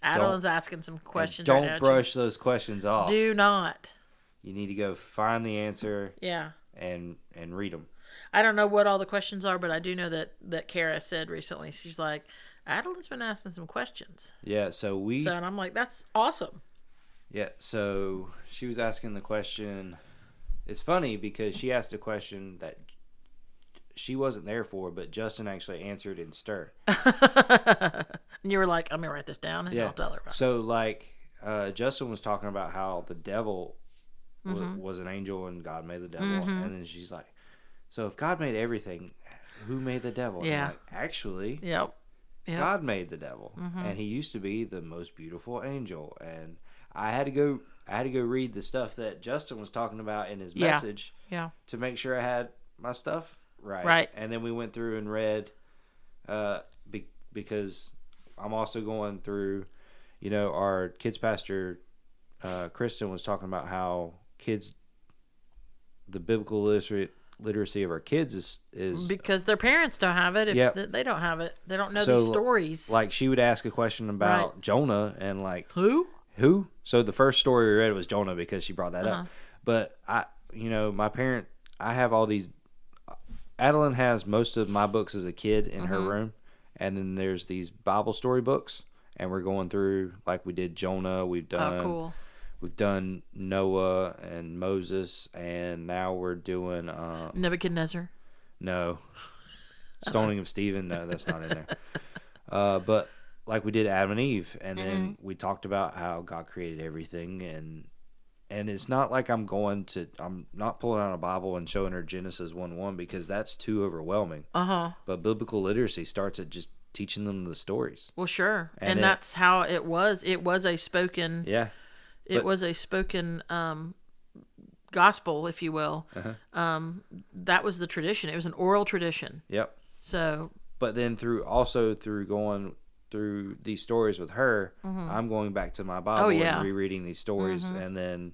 Adeline's asking some questions. don't right now, brush those questions off. Do not. You need to go find the answer Yeah. and and read them. I don't know what all the questions are, but I do know that that Kara said recently. She's like, Adeline's been asking some questions. Yeah, so we So, and I'm like, that's awesome. Yeah, so she was asking the question. It's funny because she asked a question that she wasn't there for, but Justin actually answered in stir. *laughs* And you were like, I'm gonna write this down and Yeah. I'll tell her. About it. So like uh, Justin was talking about how the devil wa- was an angel and God made the devil, and then she's like, "So if God made everything, who made the devil?" And Yeah. like, actually, Yep. Yep. God made the devil, and he used to be the most beautiful angel. And I had to go, I had to go read the stuff that Justin was talking about in his Yeah. message Yeah. to make sure I had my stuff Right. Right. And then we went through and read, uh, be, because I'm also going through, you know, our kids pastor, uh, Kristen was talking about how kids, the biblical literacy literacy of our kids is is because their parents don't have it. If Yep. they don't have it, they don't know So, these stories. like she would ask a question about Right. Jonah and like who? who? So the first story we read was Jonah because she brought that Uh-huh. up. But I, you know, my parent, I have all these. Adeline has most of my books as a kid in Mm-hmm. her room, and then there's these Bible story books, and we're going through like we did Jonah. We've done oh, cool. we've done Noah and Moses, and now we're doing uh Nebuchadnezzar. no stoning of Stephen. No, that's not in there. *laughs* Uh, but like we did Adam and Eve, and then Mm-hmm. we talked about how God created everything, and and it's not like I'm going to I'm not pulling out a Bible and showing her Genesis one one because that's too overwhelming. Uh huh. But biblical literacy starts at just teaching them the stories. Well, sure, and, And it- that's how it was. It was a spoken. Yeah, it but- was a spoken um, gospel, if you will. Uh-huh. Um, that was the tradition. It was an oral tradition. yep. So But then through also through going through these stories with her, I'm going back to my Bible Mm-hmm. Oh, yeah. Mm-hmm. and rereading these stories, and then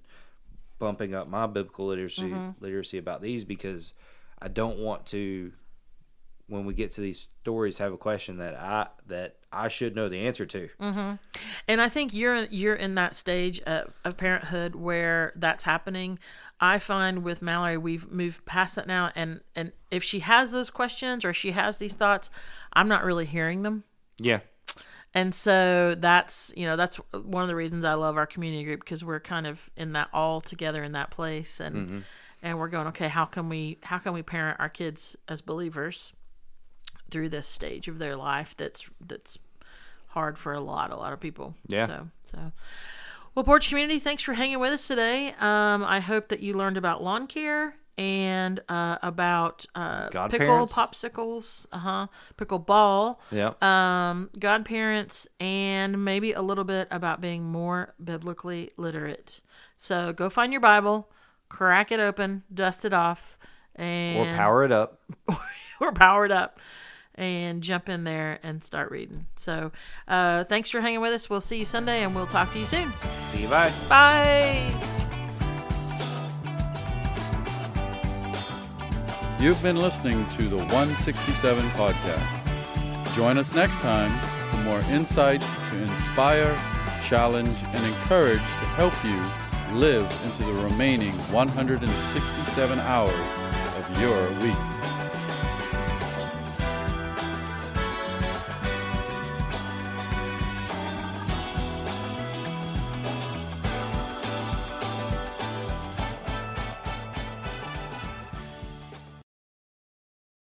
bumping up my biblical literacy Mm-hmm. literacy about these because I don't want to. When we get to these stories, have a question that I that I should know the answer to. And I think you're you're in that stage of, of parenthood where that's happening. I find with Mallory, we've moved past that now, and and if she has those questions or she has these thoughts, I'm not really hearing them. Yeah, And so that's you know that's one of the reasons I love our community group because we're kind of in that all together in that place, and and we're going okay, how can we how can we parent our kids as believers through this stage of their life that's that's hard for a lot a lot of people. Yeah. So so. Well, Porch Community, thanks for hanging with us today. Um, I hope that you learned about lawn care and uh, about uh, pickle popsicles, uh huh, pickle ball, yeah. um, godparents, and maybe a little bit about being more biblically literate. So go find your Bible, crack it open, dust it off, and or power it up. *laughs* or power it up, and jump in there and start reading. So uh, thanks for hanging with us. We'll see you Sunday, and we'll talk to you soon. See you. Bye. Bye. You've been listening to the 167 podcast. Join us next time for more insights to inspire, challenge, and encourage to help you live into the remaining 167 hours of your week.